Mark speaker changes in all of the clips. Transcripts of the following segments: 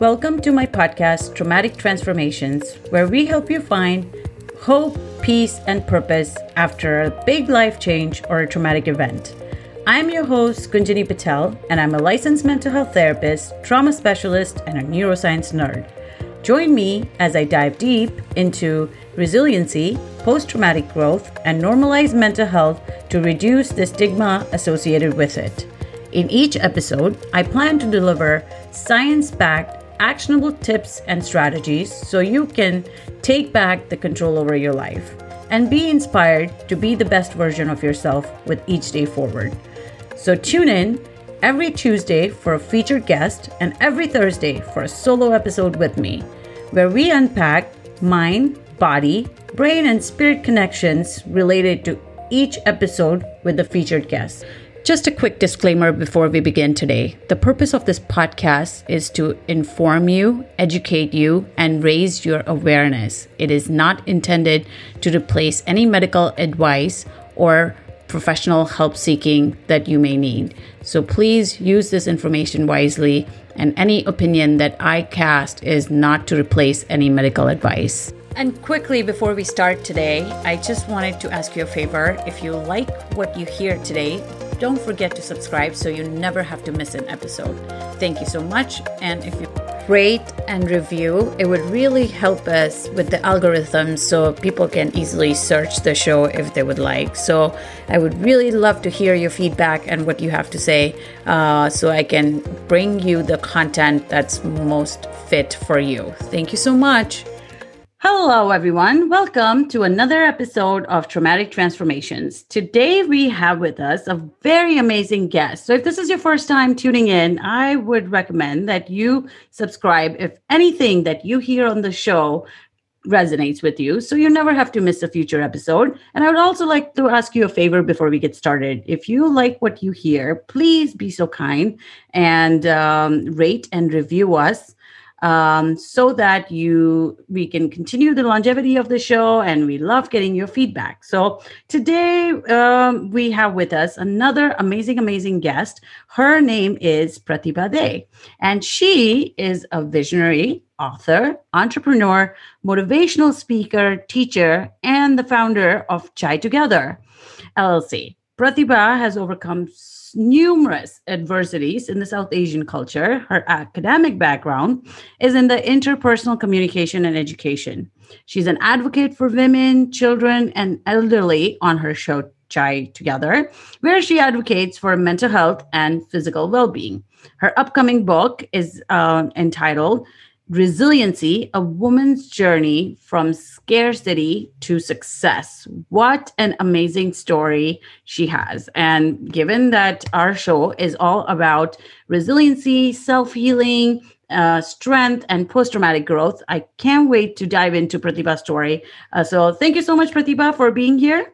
Speaker 1: Welcome to my podcast, Traumatic Transformations, where we help you find hope, peace, and purpose after a big life change or a traumatic event. I'm your host, Kunjani Patel, and I'm a licensed mental health therapist, trauma specialist, and a neuroscience nerd. Join me as I dive deep into resiliency, post traumatic growth, and normalize mental health to reduce the stigma associated with it. In each episode, I plan to deliver science backed, actionable tips and strategies so you can take back the control over your life and be inspired to be the best version of yourself with each day forward. So tune in every Tuesday for a featured guest and every Thursday for a solo episode with me, where we unpack mind, body, brain, and spirit connections related to each episode with the featured guest. Just a quick disclaimer before we begin today. The purpose of this podcast is to inform you, educate you, and raise your awareness. It is not intended to replace any medical advice or professional help seeking that you may need. So please use this information wisely, and any opinion that I cast is not to replace any medical advice. And quickly before we start today, I just wanted to ask you a favor. If you like what you hear today, don't forget to subscribe so you never have to miss an episode. Thank you so much. And if you rate and review, it would really help us with the algorithms so people can easily search the show if they would like. So I would really love to hear your feedback and what you have to say uh, so I can bring you the content that's most fit for you. Thank you so much. Hello, everyone. Welcome to another episode of Traumatic Transformations. Today, we have with us a very amazing guest. So, if this is your first time tuning in, I would recommend that you subscribe if anything that you hear on the show resonates with you so you never have to miss a future episode and i would also like to ask you a favor before we get started if you like what you hear please be so kind and um, rate and review us um, so that you we can continue the longevity of the show and we love getting your feedback. So today um, we have with us another amazing amazing guest. Her name is Pratibha Dey and she is a visionary author entrepreneur motivational speaker teacher and the founder of chai together llc pratibha has overcome numerous adversities in the South Asian culture. Her academic background is in the interpersonal communication and education. She's an advocate for women, children, and elderly on her show Chai Together, where she advocates for mental health and physical well being. Her upcoming book is uh, entitled Resiliency, a woman's journey from scarcity to success. What an amazing story she has. And given that our show is all about resiliency, self healing, uh, strength, and post traumatic growth, I can't wait to dive into Pratibha's story. Uh, so, thank you so much, Pratibha, for being here.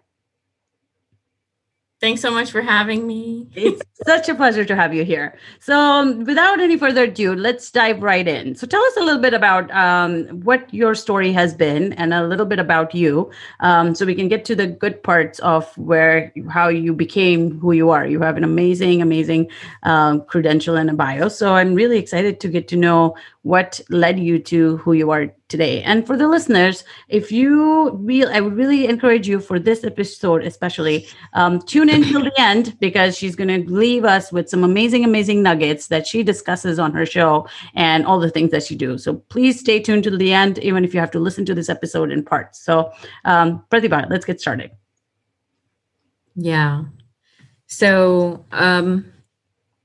Speaker 2: Thanks so much for having me.
Speaker 1: it's such a pleasure to have you here. So, um, without any further ado, let's dive right in. So, tell us a little bit about um, what your story has been and a little bit about you um, so we can get to the good parts of where, how you became who you are. You have an amazing, amazing um, credential and a bio. So, I'm really excited to get to know what led you to who you are today. And for the listeners, if you real, I would really encourage you for this episode, especially um, tune in till the end because she's going to leave us with some amazing, amazing nuggets that she discusses on her show and all the things that she do. So please stay tuned till the end, even if you have to listen to this episode in parts. So, um, Pratibha, let's get started.
Speaker 2: Yeah. So, um,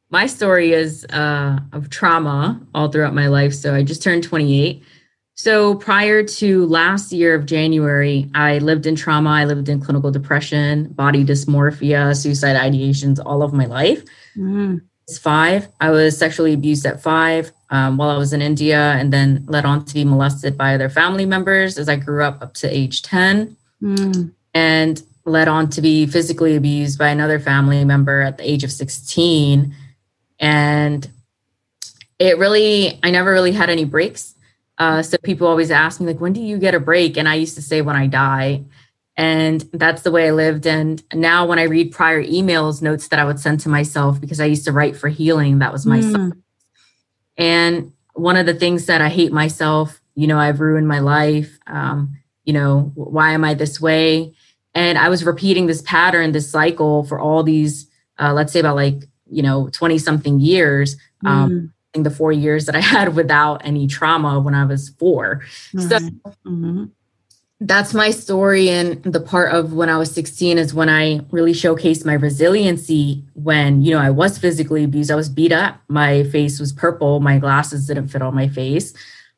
Speaker 2: my story is uh, of trauma all throughout my life. So I just turned 28. So prior to last year of January, I lived in trauma. I lived in clinical depression, body dysmorphia, suicide ideations all of my life. Mm. It's five. I was sexually abused at five um, while I was in India and then led on to be molested by other family members as I grew up up to age 10. Mm. And led on to be physically abused by another family member at the age of 16 and it really i never really had any breaks uh, so people always ask me like when do you get a break and i used to say when i die and that's the way i lived and now when i read prior emails notes that i would send to myself because i used to write for healing that was my mm. and one of the things that I hate myself, you know, I've ruined my life. Um, you know, why am I this way? And I was repeating this pattern, this cycle for all these, uh, let's say about like, you know, 20 something years. Um, mm the four years that I had without any trauma when I was 4 mm-hmm. So mm-hmm. that's my story. And the part of when I was 16 is when I really showcased my resiliency when, you know, I was physically abused. I was beat up. My face was purple. My glasses didn't fit on my face.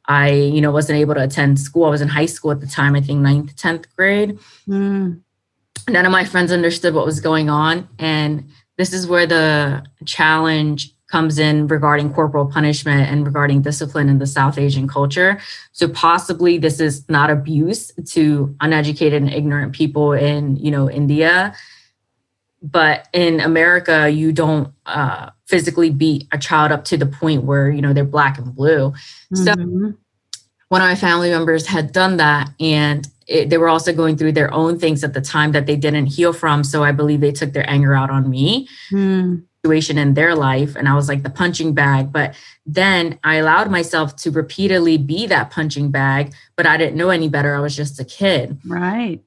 Speaker 2: I, you know, wasn't able to attend school. I was in high school at the time, I think ninth, 10th grade. Mm. None of my friends understood what was going on. And this is where the challenge comes in regarding corporal punishment and regarding discipline in the South Asian culture. So possibly this is not abuse to uneducated and ignorant people in, you know, India. But in America, you don't uh, physically beat a child up to the point where, you know, they're black and blue. Mm-hmm. So one of my family members had done that and it, they were also going through their own things at the time that they didn't heal from. So I believe they took their anger out on me. Mm situation in their life and I was like the punching bag. But then I allowed myself to repeatedly be that punching bag, but I didn't know any better. I was just a kid.
Speaker 1: Right.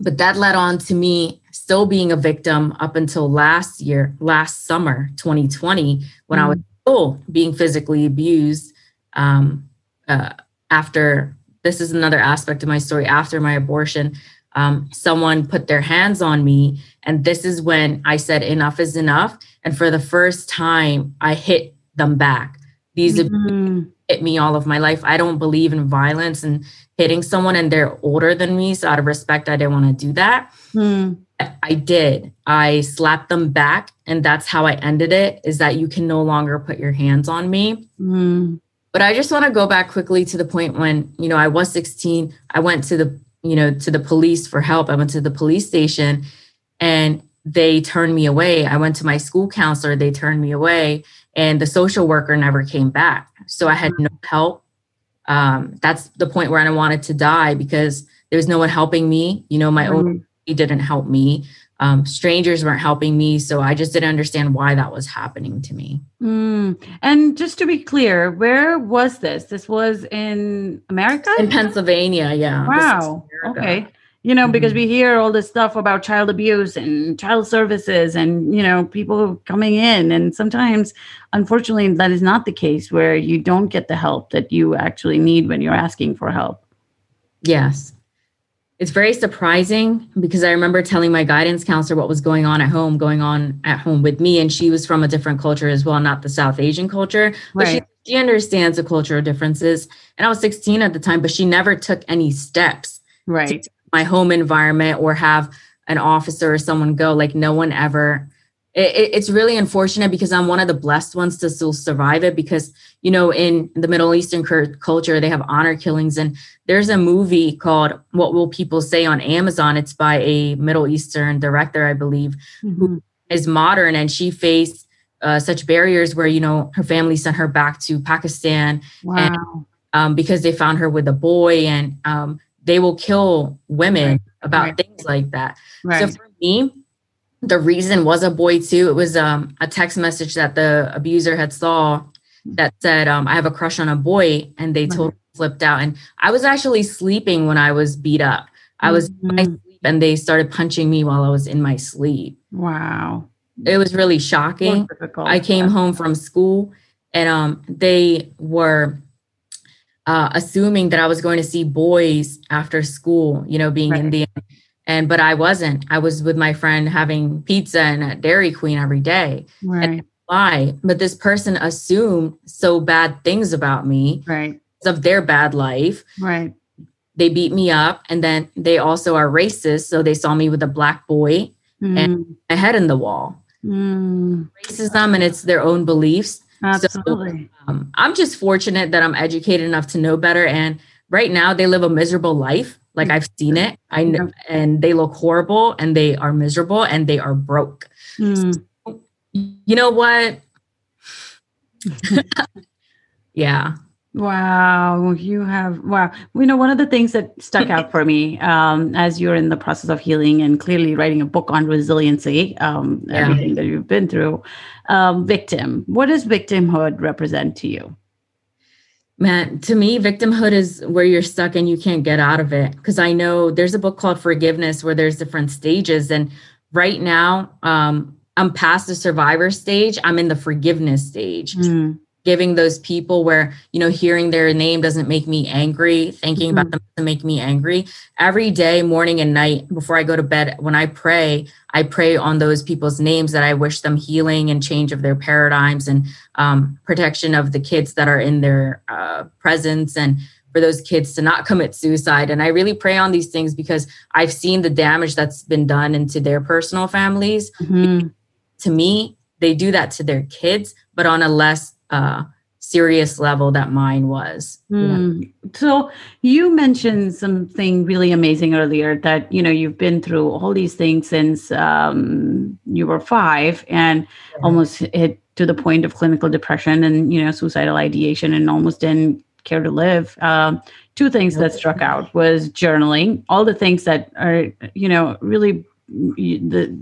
Speaker 2: But that led on to me still being a victim up until last year, last summer, 2020, when mm. I was still being physically abused. Um, uh, after this is another aspect of my story after my abortion um, someone put their hands on me and this is when i said enough is enough and for the first time, I hit them back. These mm-hmm. hit me all of my life. I don't believe in violence and hitting someone, and they're older than me. So, out of respect, I didn't want to do that. Mm. I did. I slapped them back, and that's how I ended it is that you can no longer put your hands on me. Mm. But I just want to go back quickly to the point when, you know, I was 16. I went to the, you know, to the police for help. I went to the police station and they turned me away. I went to my school counselor, they turned me away, and the social worker never came back. So I had no help. Um, that's the point where I wanted to die because there was no one helping me. You know, my mm-hmm. own didn't help me. Um, strangers weren't helping me. So I just didn't understand why that was happening to me.
Speaker 1: Mm. And just to be clear, where was this? This was in America?
Speaker 2: In Pennsylvania, yeah.
Speaker 1: Wow. Okay you know, mm-hmm. because we hear all this stuff about child abuse and child services and, you know, people coming in. And sometimes, unfortunately, that is not the case where you don't get the help that you actually need when you're asking for help.
Speaker 2: Yes. It's very surprising because I remember telling my guidance counselor what was going on at home, going on at home with me. And she was from a different culture as well, not the South Asian culture. But right. she, she understands the cultural differences. And I was 16 at the time, but she never took any steps.
Speaker 1: Right.
Speaker 2: To, my home environment or have an officer or someone go like no one ever it, it's really unfortunate because i'm one of the blessed ones to still survive it because you know in the middle eastern culture they have honor killings and there's a movie called what will people say on amazon it's by a middle eastern director i believe mm-hmm. who is modern and she faced uh, such barriers where you know her family sent her back to pakistan
Speaker 1: wow.
Speaker 2: and, um, because they found her with a boy and um, they will kill women right. about right. things like that. Right. So for me, the reason was a boy too. It was um, a text message that the abuser had saw that said, um, "I have a crush on a boy," and they totally flipped out. And I was actually sleeping when I was beat up. I was mm-hmm. and they started punching me while I was in my sleep.
Speaker 1: Wow,
Speaker 2: it was really shocking. I came home from school, and um, they were uh, assuming that I was going to see boys after school, you know, being right. Indian. And but I wasn't. I was with my friend having pizza and at Dairy Queen every day.
Speaker 1: Right. And
Speaker 2: why? But this person assumed so bad things about me.
Speaker 1: Right.
Speaker 2: Of their bad life.
Speaker 1: Right.
Speaker 2: They beat me up. And then they also are racist. So they saw me with a black boy mm. and a head in the wall. Mm. Racism and it's their own beliefs.
Speaker 1: Absolutely.
Speaker 2: So, um, I'm just fortunate that I'm educated enough to know better. And right now, they live a miserable life. Like I've seen it. I know, and they look horrible, and they are miserable, and they are broke. Mm. So, you know what? yeah.
Speaker 1: Wow, you have wow. You know, one of the things that stuck out for me um, as you're in the process of healing and clearly writing a book on resiliency, um, yeah. everything that you've been through, um, victim. What does victimhood represent to you?
Speaker 2: Man, to me, victimhood is where you're stuck and you can't get out of it. Because I know there's a book called Forgiveness where there's different stages. And right now, um, I'm past the survivor stage. I'm in the forgiveness stage. Mm giving those people where you know hearing their name doesn't make me angry thinking mm-hmm. about them doesn't make me angry every day morning and night before i go to bed when i pray i pray on those people's names that i wish them healing and change of their paradigms and um, protection of the kids that are in their uh, presence and for those kids to not commit suicide and i really pray on these things because i've seen the damage that's been done into their personal families mm-hmm. to me they do that to their kids but on a less uh, serious level that mine was.
Speaker 1: Mm. So you mentioned something really amazing earlier that you know you've been through all these things since um, you were five and yeah. almost hit to the point of clinical depression and you know suicidal ideation and almost didn't care to live. Um, two things that struck out was journaling, all the things that are you know really the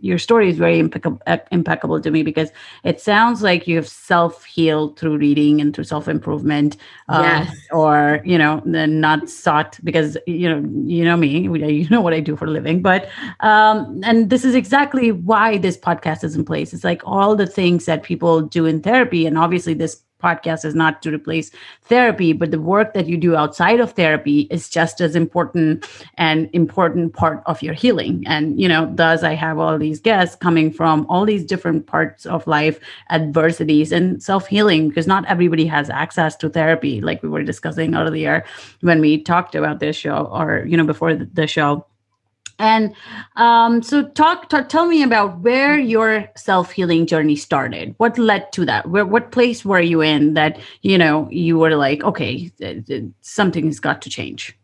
Speaker 1: your story is very impeccable, impeccable to me because it sounds like you've self-healed through reading and through self-improvement uh, yes. or you know then not sought because you know you know me you know what i do for a living but um, and this is exactly why this podcast is in place it's like all the things that people do in therapy and obviously this podcast is not to replace therapy but the work that you do outside of therapy is just as important and important part of your healing. And you know thus i have all these guests coming from all these different parts of life adversities and self-healing because not everybody has access to therapy like we were discussing earlier when we talked about this show or you know before the show and um, so, talk, talk, tell me about where your self healing journey started. What led to that? Where, what place were you in that you know you were like, okay, something has got to change?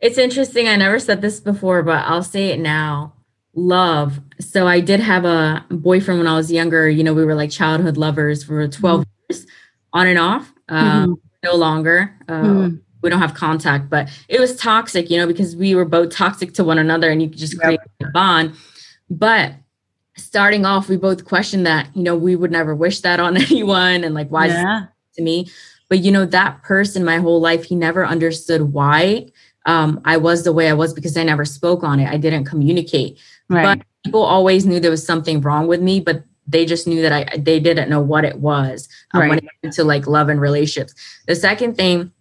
Speaker 2: It's interesting. I never said this before, but I'll say it now. Love. So I did have a boyfriend when I was younger. You know, we were like childhood lovers for 12 mm-hmm. years, on and off. Um, mm-hmm. No longer. Uh, mm-hmm we don't have contact, but it was toxic, you know, because we were both toxic to one another and you could just create yep. a bond. But starting off, we both questioned that, you know, we would never wish that on anyone and like, why yeah. to me? But you know, that person my whole life, he never understood why um, I was the way I was because I never spoke on it. I didn't communicate. Right. But people always knew there was something wrong with me, but they just knew that I they didn't know what it was um, right. when it came to like love and relationships. The second thing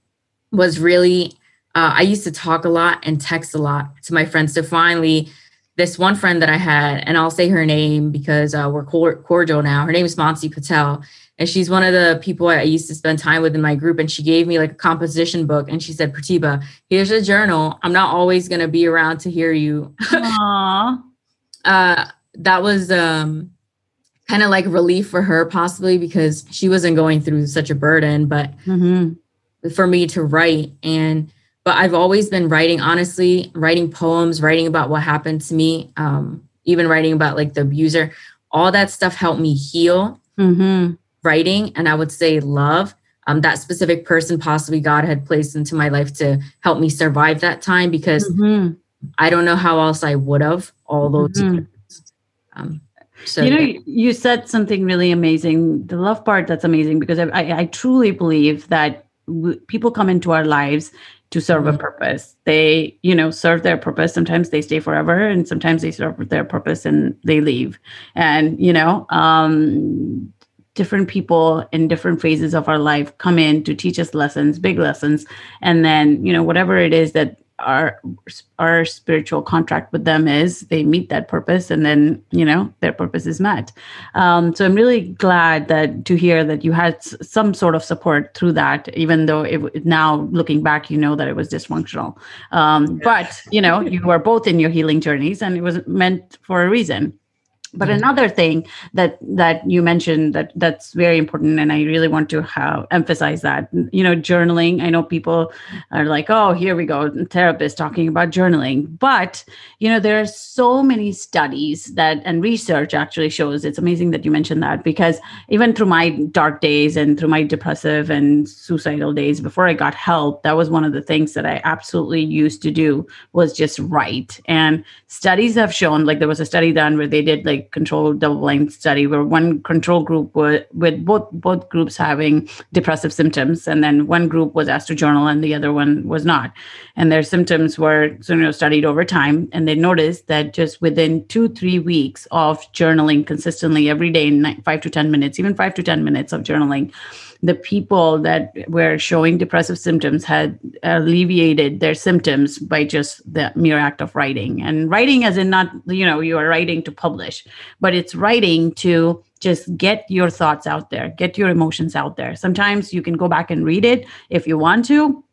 Speaker 2: was really uh, I used to talk a lot and text a lot to my friends. So finally, this one friend that I had, and I'll say her name because uh, we're cordial now. Her name is Mansi Patel, and she's one of the people I used to spend time with in my group. And she gave me like a composition book, and she said, "Pratibha, here's a journal. I'm not always going to be around to hear you." Aww. uh, that was um, kind of like relief for her, possibly because she wasn't going through such a burden, but. Mm-hmm for me to write and but i've always been writing honestly writing poems writing about what happened to me um, even writing about like the abuser all that stuff helped me heal mm-hmm. writing and i would say love um, that specific person possibly god had placed into my life to help me survive that time because mm-hmm. i don't know how else i would have all those mm-hmm.
Speaker 1: um, so, you know, yeah. you said something really amazing. The love part, that's amazing because I, I, I truly believe that people come into our lives to serve mm-hmm. a purpose. They you know serve their purpose. Sometimes they stay forever and sometimes they serve their purpose and they leave. And you know um different people in different phases of our life come in to teach us lessons big lessons. And then you know whatever it is that our our spiritual contract with them is they meet that purpose and then you know their purpose is met. Um, so i'm really glad that to hear that you had some sort of support through that even though it now looking back you know that it was dysfunctional. Um, but you know you were both in your healing journeys and it was meant for a reason but mm-hmm. another thing that that you mentioned that that's very important and i really want to have, emphasize that you know journaling. I know people are like oh here we go therapist talking about journaling. But you know there are so many studies that and research actually shows it's amazing that you mentioned that because even through my dark days and through my depressive and suicidal days before i got help that was one of the things that i absolutely used to do was just write. And studies have shown like there was a study done where they did like like controlled double-blind study where one control group was with both both groups having depressive symptoms, and then one group was asked to journal and the other one was not. And their symptoms were you know studied over time, and they noticed that just within two three weeks of journaling consistently every day in five to ten minutes, even five to ten minutes of journaling the people that were showing depressive symptoms had alleviated their symptoms by just the mere act of writing. And writing as in not you know you are writing to publish but it's writing to just get your thoughts out there get your emotions out there. Sometimes you can go back and read it if you want to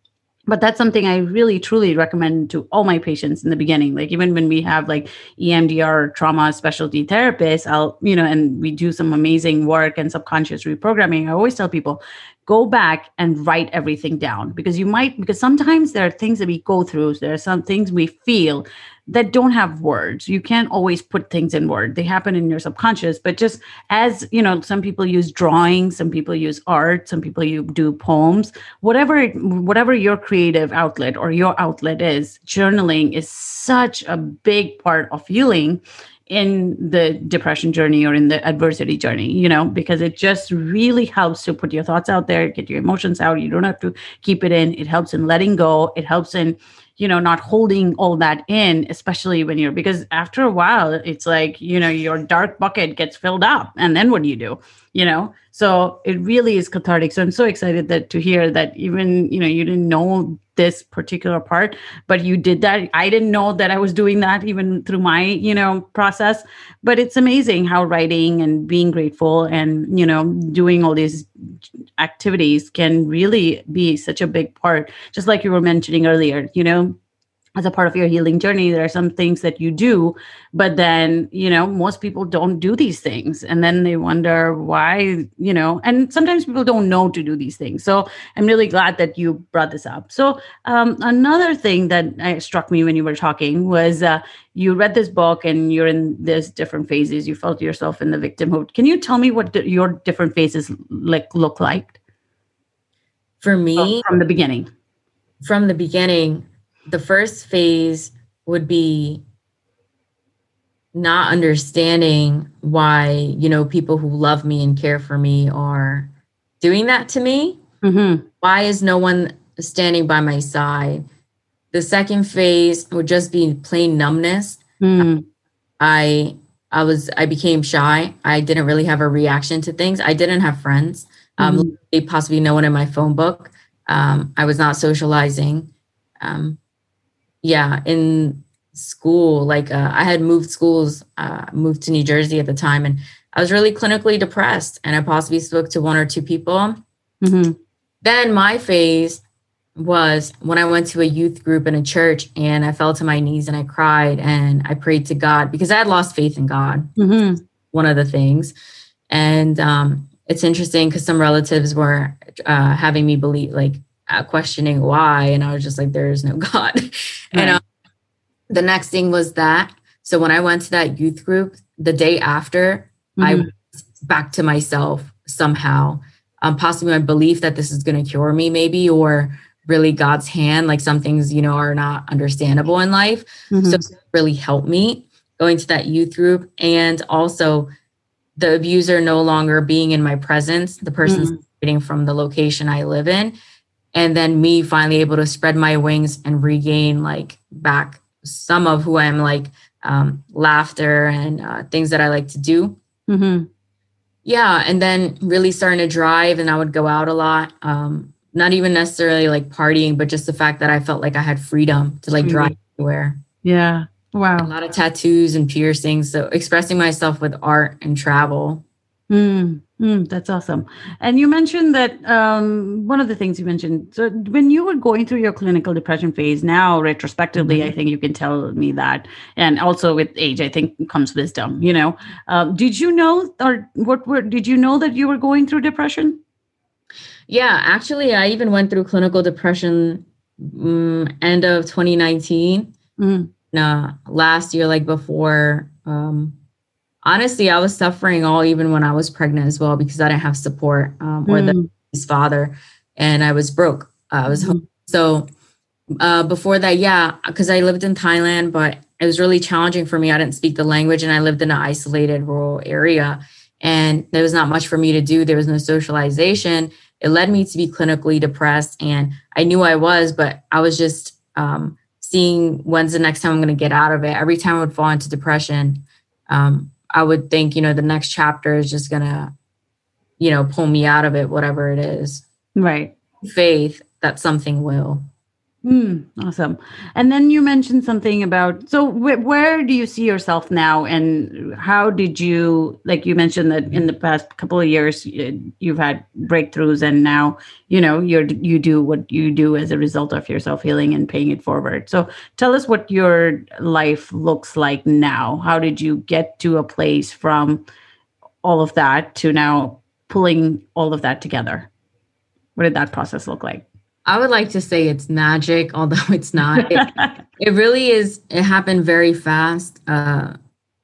Speaker 1: but that's something i really truly recommend to all my patients in the beginning. Like even when we have like emdr trauma specialty therapists i'll you know and we do some amazing work and subconscious reprogramming i always tell people go back and write everything down. Because you might because sometimes there are things that we go through there are some things we feel that don't have words you can't always put things in word they happen in your subconscious but just as you know some people use drawing some people use art some people you do poems whatever whatever your creative outlet or your outlet is journaling is such a big part of healing in the depression journey or in the adversity journey, you know, because it just really helps to put your thoughts out there, get your emotions out. You don't have to keep it in. It helps in letting go. It helps in, you know, not holding all that in, especially when you're, because after a while, it's like, you know, your dark bucket gets filled up. And then what do you do? You know, so it really is cathartic. So I'm so excited that to hear that even, you know, you didn't know this particular part but you did that. I didn't know that i was doing that even through my you know process but it's amazing how writing and being grateful and you know doing all these activities can really be such a big part just like you were mentioning earlier you know as a part of your healing journey there are some things that you do but then you know most people don't do these things. And then they wonder why you know and sometimes people don't know to do these things. So i'm really glad that you brought this up. So um, another thing that uh, struck me when you were talking was uh, you read this book and you're in this different phases. You felt yourself in the victimhood. Can you tell me what the, your different phases like look like?
Speaker 2: For me
Speaker 1: from the beginning.
Speaker 2: From the beginning the first phase would be not understanding why you know people who love me and care for me are doing that to me. Mm-hmm. why is no one standing by my side? The second phase would just be plain numbness. Mm. i i was i became shy. I didn't really have a reaction to things. I didn't have friends. Um possibly no one in my phone book. Um i was not socializing. Um yeah, in school, like uh, I had moved schools, uh, moved to New Jersey at the time, and I was really clinically depressed. And I possibly spoke to one or two people. Mm-hmm. Then my phase was when I went to a youth group in a church and I fell to my knees and I cried and I prayed to God because I had lost faith in God. Mm-hmm. One of the things. And um, it's interesting because some relatives were uh, having me believe, like, uh, questioning why. And I was just like, there is no God. Right. And um, the next thing was that. So when I went to that youth group, the day after, mm-hmm. I went back to myself somehow. Um, possibly my belief that this is going to cure me, maybe, or really God's hand. Like some things, you know, are not understandable in life. Mm-hmm. So really helped me going to that youth group. And also the abuser no longer being in my presence, the person mm-hmm. from the location I live in and then me finally able to spread my wings and regain like back some of who I'm like um, laughter and uh, things that I like to do. Mm-hmm. Yeah, and then really starting to drive, and I would go out a lot. Um, not even necessarily like partying, but just the fact that I felt like I had freedom to like drive anywhere.
Speaker 1: Yeah. Wow.
Speaker 2: A lot of tattoos and piercings. So expressing myself with art and travel.
Speaker 1: Mm, mm, that's awesome. And you mentioned that um, one of the things you mentioned. So when you were going through your clinical depression phase, now retrospectively, mm-hmm. I think you can tell me that, and also with age, I think comes wisdom. You know, um, did you know, or what were did you know that you were going through depression?
Speaker 2: Yeah, actually, I even went through clinical depression um, end of 2019. Mm. Nah, last year, like before. Um, honestly, I was suffering all even when I was pregnant as well because I didn't have support um, or mm. the his father, and I was broke. I was mm. so uh, before that, yeah, because I lived in Thailand, but it was really challenging for me. I didn't speak the language and I lived in an isolated rural area and there was not much for me to do. There was no socialization. It led me to be clinically depressed and I knew I was, but I was just um, seeing when's the next time I'm going to get out of it. Every time I would fall into depression, um, I would think, you know, the next chapter is just going to, you know, pull me out of it, whatever it is.
Speaker 1: Right.
Speaker 2: Faith that something will.
Speaker 1: Mm, awesome. And then you mentioned something about so wh- where do you see yourself now, and how did you like you mentioned that in the past couple of years you've had breakthroughs, and now you know you're you do what you do as a result of your self healing and paying it forward. So tell us what your life looks like now. How did you get to a place from all of that to now pulling all of that together? What did that process look like?
Speaker 2: I would like to say it's magic, although it's not. It, it really is. It happened very fast. Uh,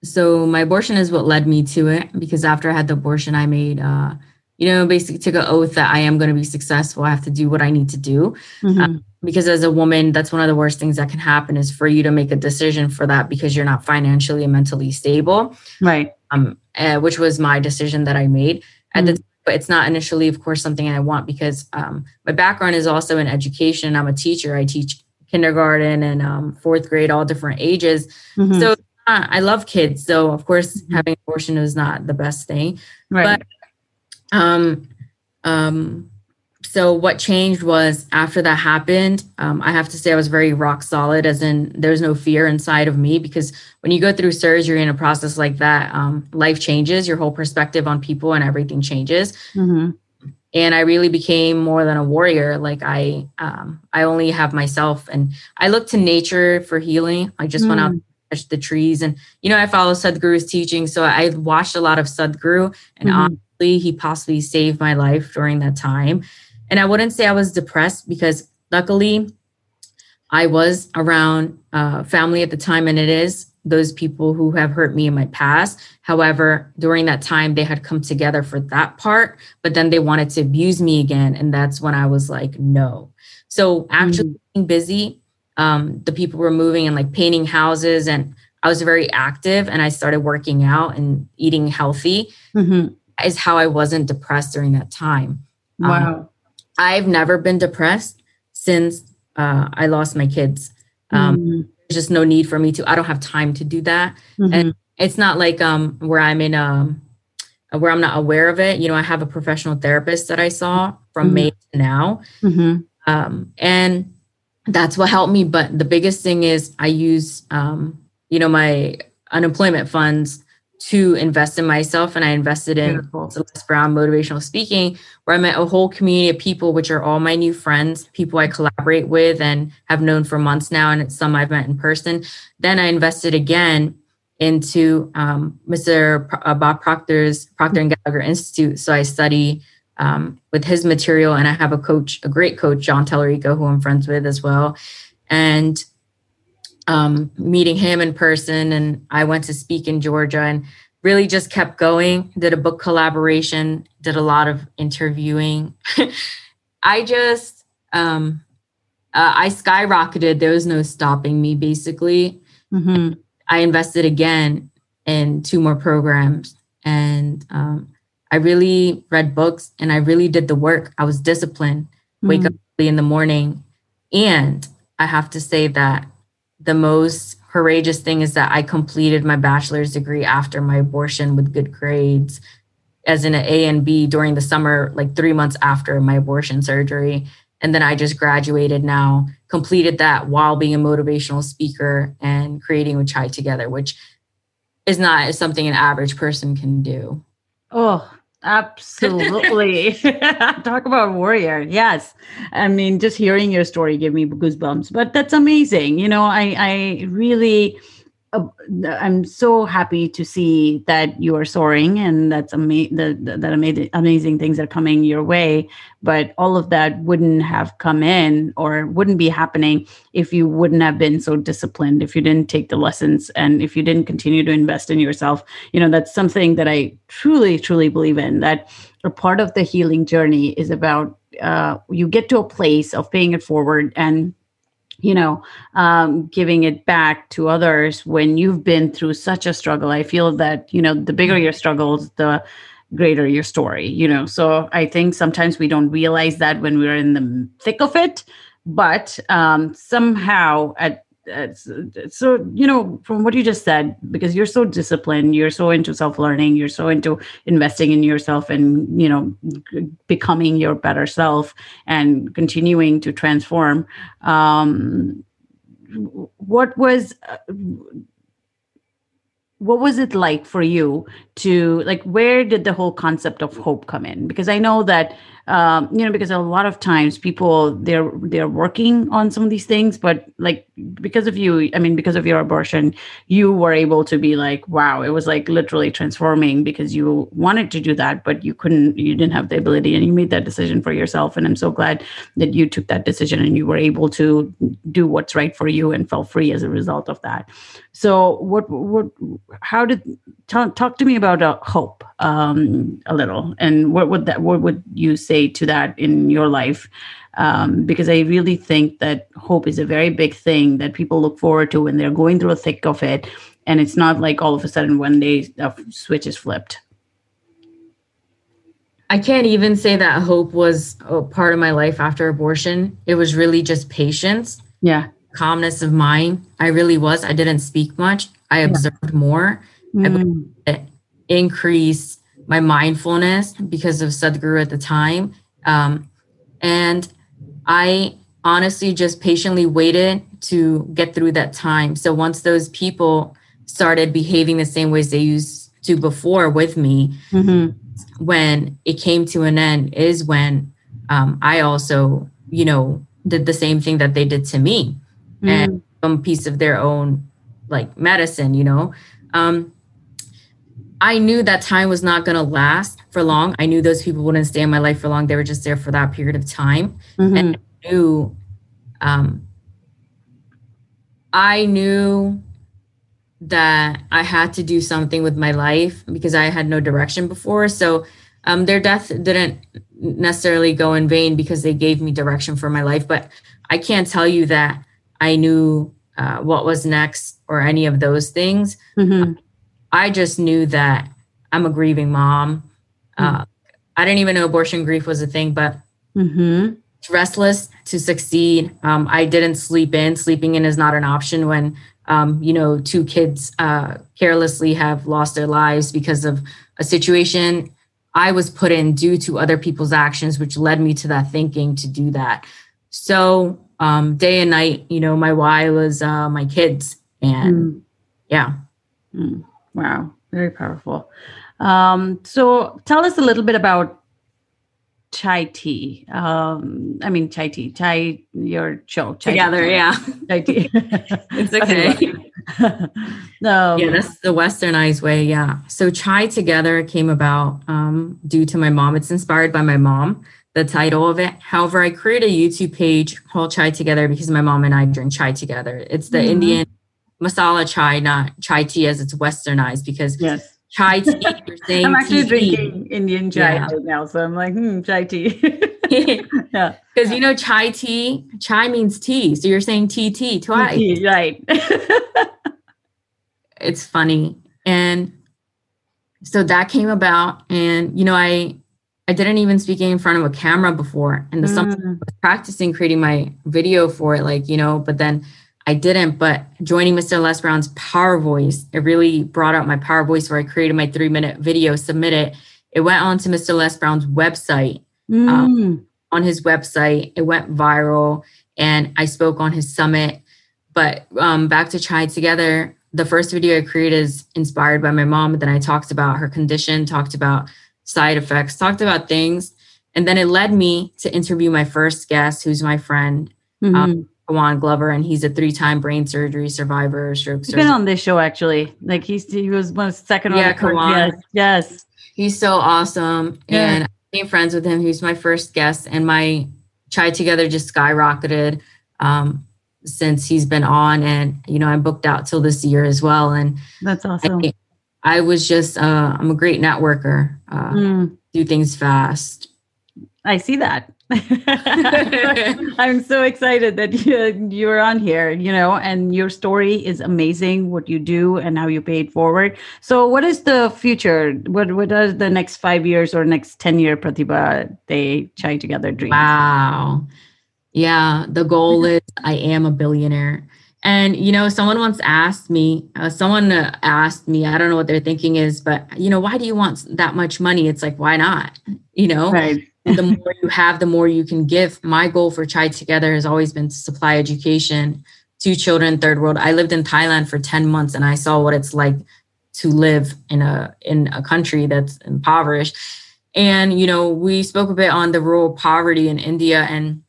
Speaker 2: so my abortion is what led me to it because after I had the abortion, I made, uh, you know, basically took an oath that I am going to be successful. I have to do what I need to do. Mm-hmm. Uh, because as a woman, that's one of the worst things that can happen is for you to make a decision for that because you're not financially and mentally stable.
Speaker 1: Right.
Speaker 2: Um, uh, which was my decision that I made. At mm-hmm. the but it's not initially, of course, something I want because um, my background is also in education. I'm a teacher. I teach kindergarten and um, fourth grade, all different ages. Mm-hmm. So uh, I love kids. So of course, mm-hmm. having abortion is not the best thing. Right. But um, um, so what changed was after that happened um, i have to say i was very rock solid as in there's no fear inside of me because when you go through surgery in a process like that um, life changes your whole perspective on people and everything changes mm-hmm. and i really became more than a warrior like i um, i only have myself and i look to nature for healing i just mm. went out mm. touch the trees and you know i follow sadhguru's teaching so i watched a lot of sadhguru and mm-hmm. honestly he possibly saved my life during that time and I wouldn't say I was depressed because luckily I was around uh, family at the time, and it is those people who have hurt me in my past. However, during that time, they had come together for that part, but then they wanted to abuse me again. And that's when I was like, no. So actually mm-hmm. being busy, um, the people were moving and like painting houses, and I was very active and I started working out and eating healthy, mm-hmm. is how I wasn't depressed during that time.
Speaker 1: Wow. Um,
Speaker 2: I've never been depressed since uh, I lost my kids. Um, mm-hmm. There's just no need for me to. I don't have time to do that, mm-hmm. and it's not like um, where I'm in um, where I'm not aware of it. You know, I have a professional therapist that I saw from mm-hmm. May to now, mm-hmm. um, and that's what helped me. But the biggest thing is I use, um, you know, my unemployment funds to invest in myself and I invested in Beautiful. Celeste Brown motivational speaking where I met a whole community of people which are all my new friends, people I collaborate with and have known for months now and some I've met in person. Then I invested again into um, Mr. Pro- uh, Bob Proctor's Proctor and Gallagher Institute. So I study um, with his material and I have a coach, a great coach, John Tellerico, who I'm friends with as well. And um, meeting him in person. And I went to speak in Georgia and really just kept going. Did a book collaboration, did a lot of interviewing. I just, um, uh, I skyrocketed. There was no stopping me, basically. Mm-hmm. I invested again in two more programs. And um, I really read books and I really did the work. I was disciplined, mm-hmm. wake up early in the morning. And I have to say that the most courageous thing is that I completed my bachelor's degree after my abortion with good grades, as in an A and B during the summer, like three months after my abortion surgery. And then I just graduated now, completed that while being a motivational speaker and creating with Chai together, which is not something an average person can do.
Speaker 1: Oh, Absolutely. Talk about warrior. Yes. I mean, just hearing your story gave me goosebumps, but that's amazing. You know, I, I really, I'm so happy to see that you are soaring and that's amazing that, that amazing amazing things are coming your way. But all of that wouldn't have come in or wouldn't be happening if you wouldn't have been so disciplined if you didn't take the lessons and if you didn't continue to invest in yourself. You know that's something that I truly truly believe in that a part of the healing journey is about uh, you get to a place of paying it forward and you know um, giving it back to others when you've been through such a struggle. I feel that you know the bigger your struggles the greater your story you know? So i think sometimes we don't realize that when we're in the thick of it but um, somehow at so you know from what you just said because you're so disciplined you're so into self-learning you're so into investing in yourself and you know becoming your better self and continuing to transform um what was uh, what was it like for you to like where did the whole concept of hope come in? Because i know that um, you know because a lot of times people they're they're working on some of these things but like because of you i mean because of your abortion you were able to be like wow it was like literally transforming because you wanted to do that but you couldn't you didn't have the ability and you made that decision for yourself and i'm so glad that you took that decision and you were able to do what's right for you and felt free as a result of that. So what what how did talk, talk to me about uh, hope um, a little and what would that what would you say to that in your life um, because I really think that hope is a very big thing that people look forward to when they're going through a thick of it. And it's not like all of a sudden one day a switch is flipped.
Speaker 2: I can't even say that hope was a part of my life after abortion. It was really just patience.
Speaker 1: Yeah.
Speaker 2: Calmness of mind. I really was. I didn't speak much. I observed yeah. more. Mm. I increased my mindfulness because of Sadhguru at the time. Um, and I honestly just patiently waited to get through that time. So once those people started behaving the same ways they used to before with me, mm-hmm. when it came to an end, is when um, I also, you know, did the same thing that they did to me mm-hmm. and some piece of their own like medicine, you know. Um, I knew that time was not going to last for long. I knew those people wouldn't stay in my life for long. They were just there for that period of time. Mm-hmm. And I knew, um, I knew that I had to do something with my life because I had no direction before. So um, their death didn't necessarily go in vain because they gave me direction for my life. But I can't tell you that I knew uh, what was next or any of those things. Mm-hmm. I just knew that I'm a grieving mom. Mm-hmm. Uh, I didn't even know abortion grief was a thing, but mm-hmm. restless to succeed. Um, I didn't sleep in. Sleeping in is not an option when um, you know two kids uh, carelessly have lost their lives because of a situation I was put in due to other people's actions, which led me to that thinking to do that. So um, day and night, you know, my why was uh, my kids, and mm. yeah.
Speaker 1: Mm. Wow, very powerful. Um, so tell us a little bit about chai tea. Um, I mean, chai tea, chai, your show.
Speaker 2: Chai Together, tea. yeah. Chai tea. it's okay. no. yeah, that's the westernized way. Yeah. So chai together came about um, due to my mom. It's inspired by my mom, the title of it. However, I created a YouTube page called Chai Together because my mom and I drink chai together. It's the mm-hmm. Indian masala chai, not chai tea as it's westernized because
Speaker 1: yes.
Speaker 2: chai tea, you're saying
Speaker 1: I'm actually tea. drinking Indian chai yeah. right now. So I'm like, hmm, chai tea.
Speaker 2: yeah. Because you know, chai tea, chai means tea. So you're saying tea, tea twice. Tea,
Speaker 1: right.
Speaker 2: it's funny. And so that came about. And, you know, I, I didn't even speak in front of a camera before. And the mm. summer I was practicing creating my video for it, like, you know, but then I didn't, but joining Mr. Les Brown's Power Voice, it really brought out my power voice where I created my three minute video, submit it. It went on to Mr. Les Brown's website. Um, mm. Um, on his website, it went viral and I spoke on his summit. But um, back to Chai Together, the first video I created is inspired by my mom. Then I talked about her condition, talked about side effects, talked about things. And then it led me to interview my first guest, who's my friend. Mm-hmm. Um, Juan Glover, and he's a three-time brain surgery survivor. Stroke.
Speaker 1: He's been on this show actually. Like he's he was one of the second. Yeah, Kawan. Yes, yes.
Speaker 2: He's so awesome, yeah. and I became friends with him. He was my first guest, and my chai together just skyrocketed um, since he's been on, and you know I'm booked out till this year as well. And
Speaker 1: that's awesome.
Speaker 2: I, I was just uh, I'm a great networker. Uh, mm. Do things fast.
Speaker 1: I see that. I'm so excited that you, you're on here, you know, and your story is amazing, what you do and how you pay it forward. So, what is the future? What what are the next five years or next 10 year Pratibha Dey Chai Together dream?
Speaker 2: Wow. Yeah. The goal is I am a billionaire. And, you know, someone once asked me, uh, someone uh, asked me, I don't know what their thinking is, but, you know, why do you want that much money? It's like, why not? You know?
Speaker 1: Right
Speaker 2: the more you have, the more you can give. My goal for Chai Together has always been to supply education to children third world. I lived in Thailand for 10 months and I saw what it's like to live in a in a country that's impoverished. And you know, we spoke a bit on the rural poverty in India and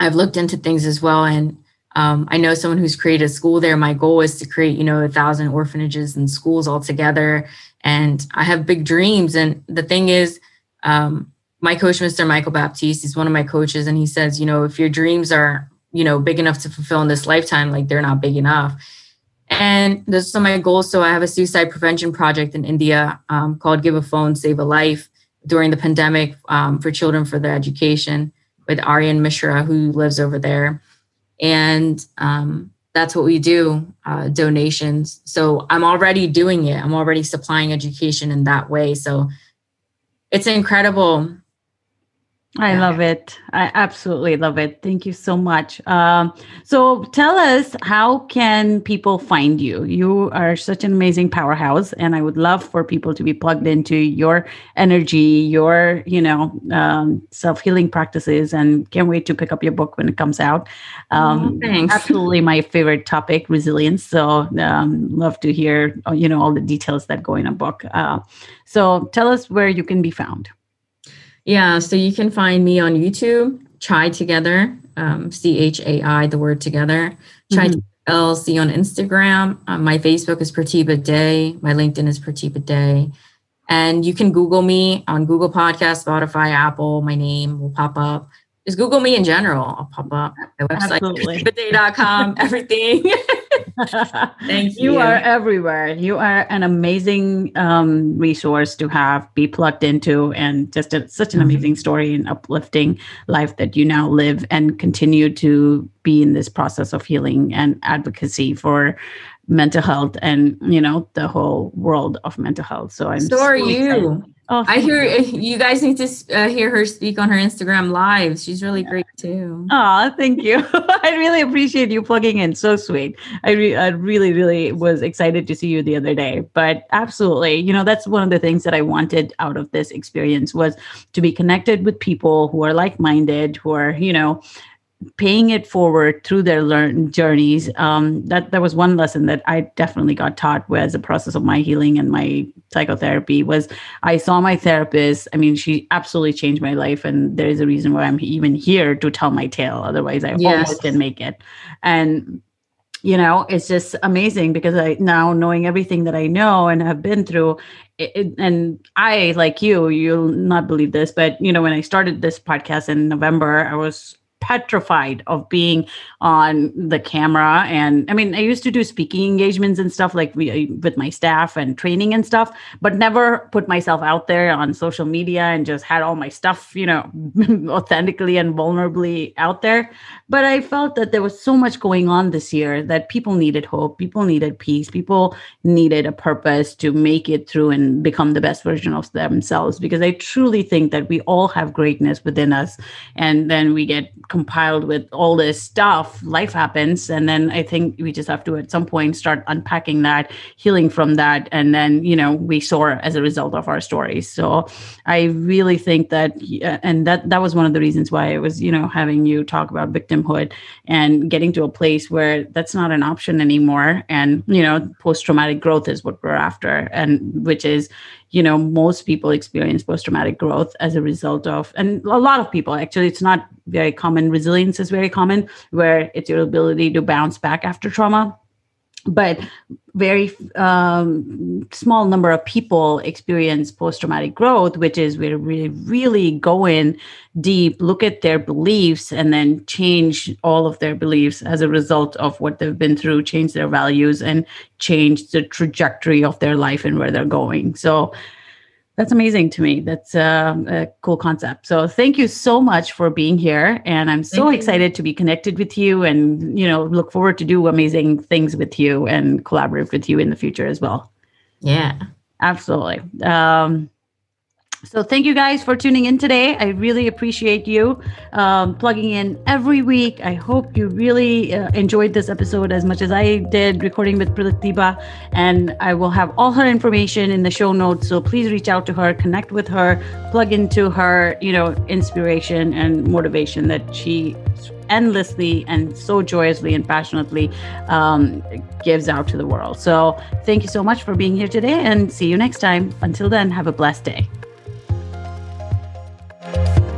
Speaker 2: I've looked into things as well and um, I know someone who's created a school there. My goal is to create, you know, a thousand orphanages and schools all together. And I have big dreams. And the thing is, um, my coach, Mr. Michael Baptiste, is one of my coaches, and he says, you know, if your dreams are, you know, big enough to fulfill in this lifetime, like they're not big enough. And those are my goals. So I have a suicide prevention project in India um, called Give a Phone, Save a Life during the pandemic um, for children for their education with Aryan Mishra, who lives over there. And um, that's what we do uh, donations. So I'm already doing it. I'm already supplying education in that way. So it's incredible
Speaker 1: I love it. I absolutely love it. Thank you so much. Um, so, tell us how can people find you? You are such an amazing powerhouse, and I would love for people to be plugged into your energy, your you know um, self healing practices, and can't wait to pick up your book when it comes out. Um,
Speaker 2: oh, thanks.
Speaker 1: Absolutely, my favorite topic, resilience. So, um, love to hear you know all the details that go in a book. Uh, so, tell us where you can be found.
Speaker 2: Yeah, so you can find me on YouTube, Chai Together, um, C H A I, the word together. Chai mm-hmm. LC on Instagram. Um, my Facebook is Pratibha Dey. My LinkedIn is Pratibha Dey. And you can Google me on Google Podcast, Spotify, Apple. My name will pop up. Just Google me in general. I'll pop up. My website, pratibhadey.com, everything.
Speaker 1: Thank you. You are everywhere. You are an amazing um, resource to have, be plugged into, and just a, such an mm-hmm. amazing story and uplifting life that you now live and continue to be in this process of healing and advocacy for mental health and you know the whole world of mental health. So I'm
Speaker 2: so, so are you. Oh, I hear you. guys need to uh, hear her speak on her Instagram live. She's really great too.
Speaker 1: Oh, thank you. I really appreciate you plugging in. So sweet. I, re- I really, really was excited to see you the other day. But absolutely, you know, that's one of the things that I wanted out of this experience was to be connected with people who are like-minded, who are, you know, paying it forward through their learn journeys um, that that was one lesson that i definitely got taught as the process of my healing and my psychotherapy was i saw my therapist. I mean she absolutely changed my life and there is a reason why i'm even here to tell my tale. Otherwise i yes. almost didn't make it. And you know it's just amazing because i now knowing everything that i know and have been through it, and i like you you'll not believe this but you know when i started this podcast in november i was petrified of being on the camera. And i mean i used to do speaking engagements and stuff like with my staff and training and stuff but never put myself out there on social media and just had all my stuff you know authentically and vulnerably out there. But i felt that there was so much going on this year that people needed hope people needed peace people needed a purpose to make it through and become the best version of themselves because i truly think that we all have greatness within us. And then we get compiled with all this stuff, life happens. And then I think we just have to at some point start unpacking that, healing from that. And then, you know, we soar as a result of our stories. So I really think that, and that, that was one of the reasons why I was, you know, having you talk about victimhood and getting to a place where that's not an option anymore. And, you know, post traumatic growth is what we're after. And which is, you know most people experience post-traumatic growth as a result of and a lot of people actually it's not very common. Resilience is very common where it's your ability to bounce back after trauma but very um, small number of people experience post-traumatic growth which is where we really go in deep look at their beliefs and then change all of their beliefs as a result of what they've been through change their values and change the trajectory of their life and where they're going. So That's amazing to me. That's uh, a cool concept. So thank you so much for being here, and I'm so thank excited you. to be connected with you, and you know, look forward to do amazing things with you and collaborate with you in the future as well.
Speaker 2: Yeah,
Speaker 1: absolutely. Um, so, thank you guys for tuning in today. I really appreciate you um, plugging in every week. I hope you really uh, enjoyed this episode as much as I did recording with Pratibha. And I will have all her information in the show notes. So, please reach out to her, connect with her, plug into her, you know, inspiration and motivation that she endlessly and so joyously and passionately um, gives out to the world. So, thank you so much for being here today and see you next time. Until then, have a blessed day you